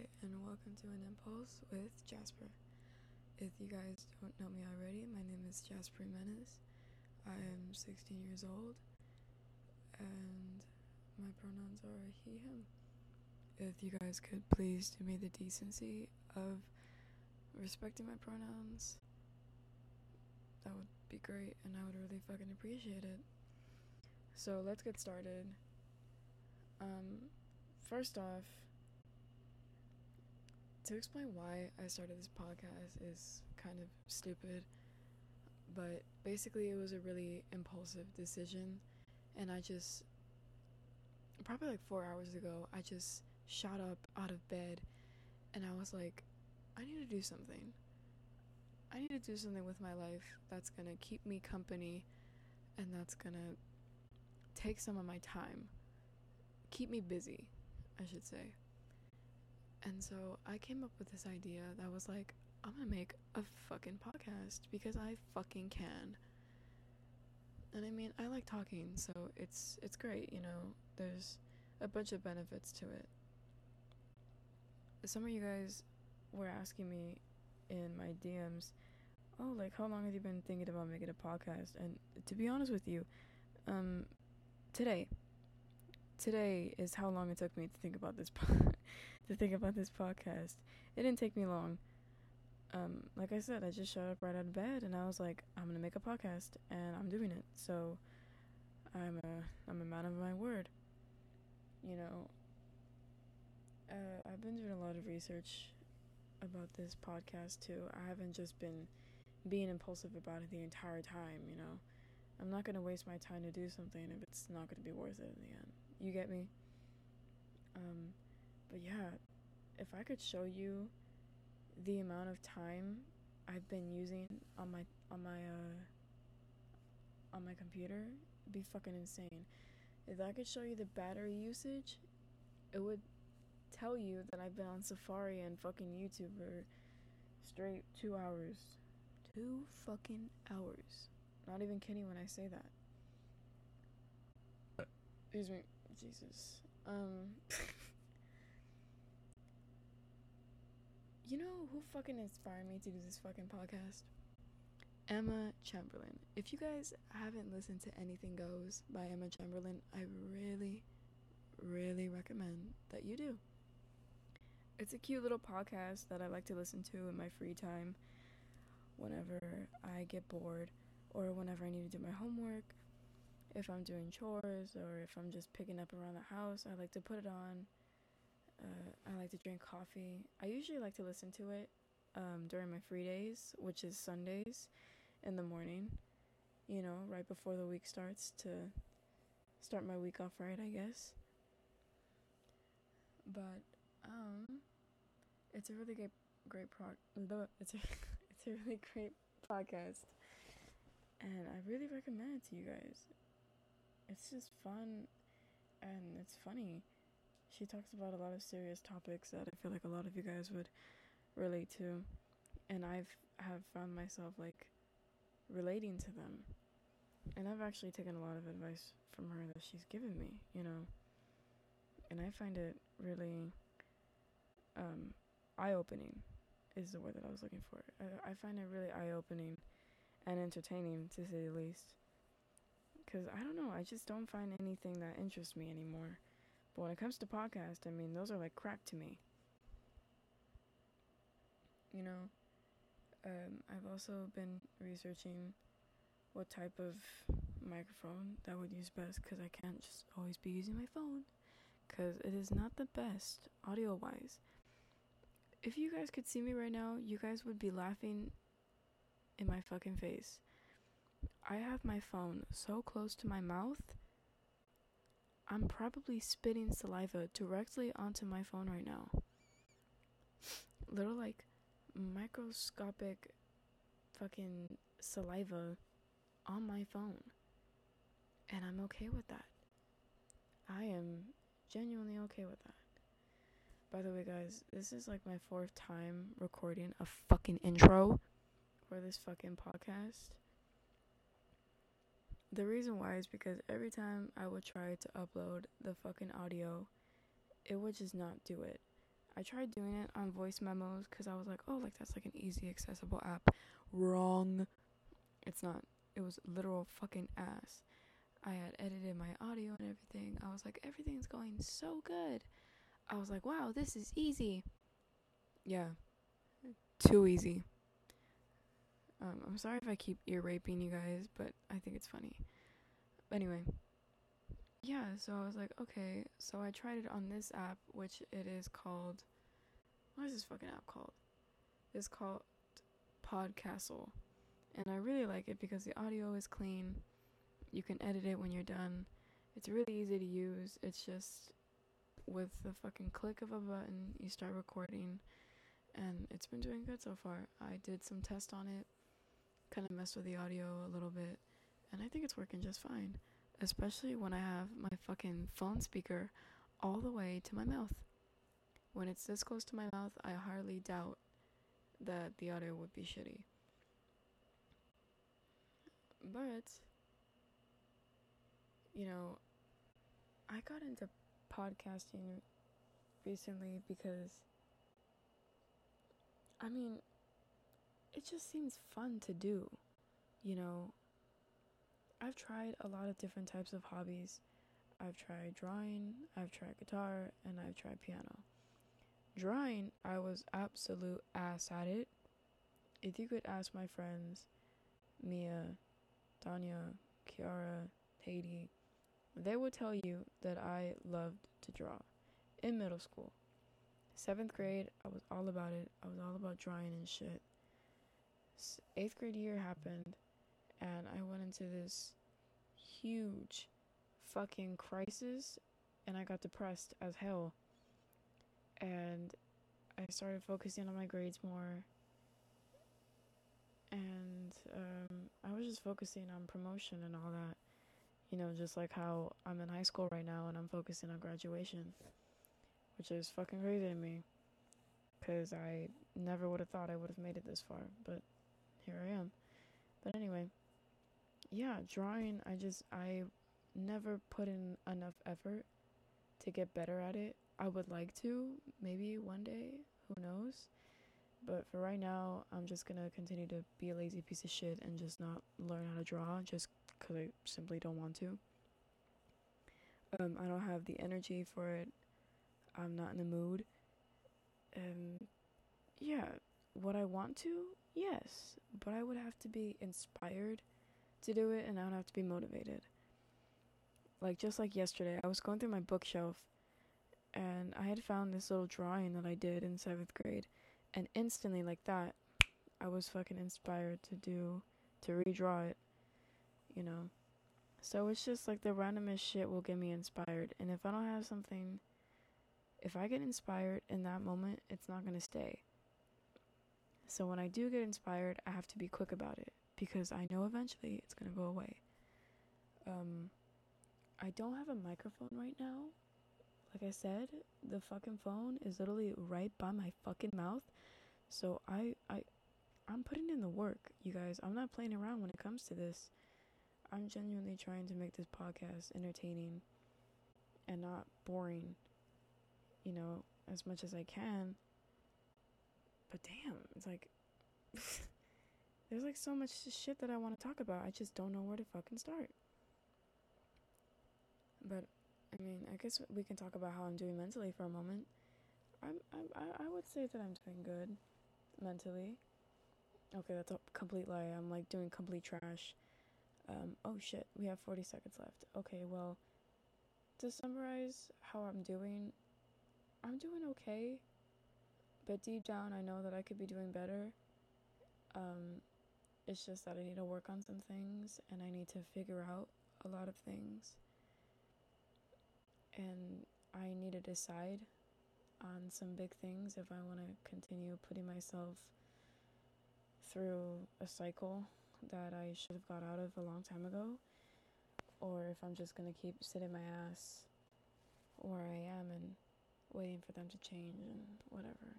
Hi, and welcome to An Impulse with Jasper. If you guys don't know me already, my name is Jasper Menace. I am 16 years old, and my pronouns are he, him. If you guys could please do me the decency of respecting my pronouns, that would be great, and I would really fucking appreciate it. So let's get started. Um, first off, to explain why I started this podcast is kind of stupid, but basically, it was a really impulsive decision, and I just probably like four hours ago, I just shot up out of bed and I was like, I need to do something. I need to do something with my life that's gonna keep me company and that's gonna take some of my time. Keep me busy, I should say. And so I came up with this idea that was like, I'm gonna make a fucking podcast because I fucking can. And I mean, I like talking, so it's it's great, you know. There's a bunch of benefits to it. Some of you guys were asking me in my DMs, "Oh, like how long have you been thinking about making a podcast?" And to be honest with you, um today today is how long it took me to think about this po- to think about this podcast. It didn't take me long. Um, like I said, I just showed up right out of bed and I was like, I'm gonna make a podcast and I'm doing it. So I'm a I'm a man of my word. You know, uh, I've been doing a lot of research about this podcast too. I haven't just been being impulsive about it the entire time. You know, I'm not gonna waste my time to do something if it's not gonna be worth it in the end. You get me? Um, but yeah, if I could show you the amount of time I've been using on my on my uh on my computer, it'd be fucking insane. If I could show you the battery usage, it would tell you that I've been on Safari and fucking YouTube for straight two hours. Two fucking hours. Not even kidding when I say that. Excuse me. Jesus. Um. you know who fucking inspired me to do this fucking podcast? Emma Chamberlain. If you guys haven't listened to Anything Goes by Emma Chamberlain, I really, really recommend that you do. It's a cute little podcast that I like to listen to in my free time whenever I get bored or whenever I need to do my homework if I'm doing chores or if I'm just picking up around the house, I like to put it on. Uh, I like to drink coffee. I usually like to listen to it um, during my free days, which is Sundays in the morning, you know, right before the week starts to start my week off right, I guess. But um it's a really great great pro it's a it's a really great podcast. And I really recommend it to you guys it's just fun and it's funny. She talks about a lot of serious topics that I feel like a lot of you guys would relate to, and I've have found myself like relating to them. And I've actually taken a lot of advice from her that she's given me, you know. And I find it really um, eye opening, is the word that I was looking for. I, I find it really eye opening and entertaining, to say the least. Because I don't know, I just don't find anything that interests me anymore. But when it comes to podcasts, I mean, those are like crack to me. You know, um, I've also been researching what type of microphone that would use best because I can't just always be using my phone because it is not the best audio wise. If you guys could see me right now, you guys would be laughing in my fucking face. I have my phone so close to my mouth, I'm probably spitting saliva directly onto my phone right now. Little like microscopic fucking saliva on my phone. And I'm okay with that. I am genuinely okay with that. By the way, guys, this is like my fourth time recording a fucking intro for this fucking podcast. The reason why is because every time I would try to upload the fucking audio, it would just not do it. I tried doing it on voice memos because I was like, oh, like that's like an easy, accessible app. Wrong. It's not. It was literal fucking ass. I had edited my audio and everything. I was like, everything's going so good. I was like, wow, this is easy. Yeah. Too easy. Um, I'm sorry if I keep ear raping you guys, but I think it's funny. Anyway. Yeah, so I was like, okay. So I tried it on this app, which it is called. What is this fucking app called? It's called Podcastle. And I really like it because the audio is clean. You can edit it when you're done. It's really easy to use. It's just with the fucking click of a button, you start recording. And it's been doing good so far. I did some tests on it, kind of messed with the audio a little bit, and I think it's working just fine. Especially when I have my fucking phone speaker all the way to my mouth. When it's this close to my mouth, I hardly doubt that the audio would be shitty. But, you know, I got into podcasting recently because, I mean, it just seems fun to do. You know, I've tried a lot of different types of hobbies. I've tried drawing, I've tried guitar, and I've tried piano. Drawing, I was absolute ass at it. If you could ask my friends, Mia, Danya, Kiara, Haiti, they would tell you that I loved to draw in middle school. Seventh grade, I was all about it. I was all about drawing and shit. Eighth grade year happened, and I went into this huge fucking crisis, and I got depressed as hell. And I started focusing on my grades more and um, I was just focusing on promotion and all that. You know, just like how I'm in high school right now and I'm focusing on graduation, which is fucking crazy to me. Because I never would have thought I would have made it this far, but here I am. But anyway, yeah, drawing, I just, I never put in enough effort to get better at it. I would like to, maybe one day, who knows? But for right now, I'm just gonna continue to be a lazy piece of shit and just not learn how to draw just because I simply don't want to. Um, I don't have the energy for it. I'm not in the mood. Um, yeah, what I want to? Yes, but I would have to be inspired to do it and I would have to be motivated. Like, just like yesterday, I was going through my bookshelf and I had found this little drawing that I did in seventh grade and instantly like that i was fucking inspired to do to redraw it you know so it's just like the randomest shit will get me inspired and if i don't have something if i get inspired in that moment it's not going to stay so when i do get inspired i have to be quick about it because i know eventually it's going to go away um i don't have a microphone right now like I said, the fucking phone is literally right by my fucking mouth. So I I I'm putting in the work, you guys. I'm not playing around when it comes to this. I'm genuinely trying to make this podcast entertaining and not boring, you know, as much as I can. But damn, it's like there's like so much shit that I want to talk about. I just don't know where to fucking start. But I mean, I guess we can talk about how I'm doing mentally for a moment. I'm, I'm I would say that I'm doing good mentally. Okay, that's a complete lie. I'm like doing complete trash. Um, oh shit, we have 40 seconds left. Okay, well, to summarize how I'm doing, I'm doing okay. But deep down, I know that I could be doing better. Um, it's just that I need to work on some things and I need to figure out a lot of things and I need to decide on some big things if I want to continue putting myself through a cycle that I should have got out of a long time ago, or if I'm just gonna keep sitting my ass where I am and waiting for them to change and whatever.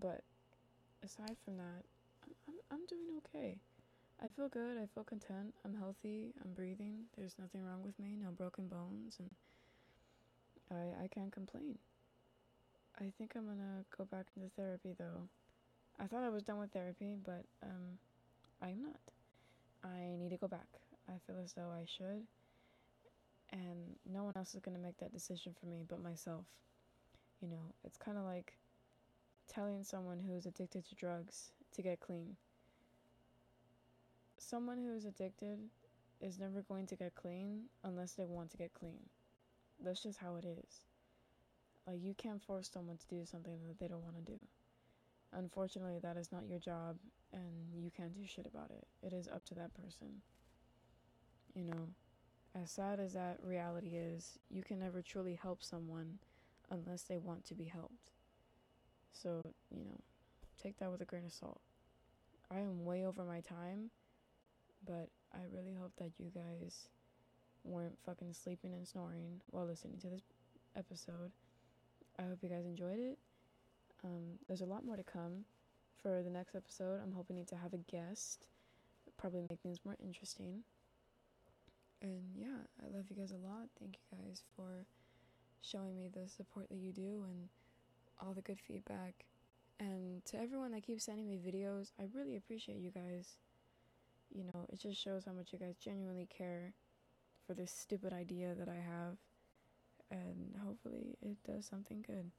But aside from that, I'm, I'm, doing okay. I feel good. I feel content. I'm healthy. I'm breathing. There's nothing wrong with me. No broken bones, and I I can't complain. I I think I'm gonna go back into therapy though. I thought I was done with therapy, but um, I'm not. I need to go back. I feel as though I should. And no one else is gonna make that decision for me but myself. You know, it's kind of like telling someone who's addicted to drugs to get clean. Someone who is addicted is never going to get clean unless they want to get clean. That's just how it is. Like, you can't force someone to do something that they don't want to do. Unfortunately, that is not your job, and you can't do shit about it. It is up to that person. You know, as sad as that reality is, you can never truly help someone unless they want to be helped. So, you know, take that with a grain of salt. I am way over my time, but I really hope that you guys weren't fucking sleeping and snoring while listening to this episode. I hope you guys enjoyed it. Um, there's a lot more to come for the next episode. I'm hoping to have a guest, probably make things more interesting. And yeah, I love you guys a lot. Thank you guys for showing me the support that you do and all the good feedback. And to everyone that keeps sending me videos, I really appreciate you guys. You know, it just shows how much you guys genuinely care for this stupid idea that I have. And hopefully it does something good.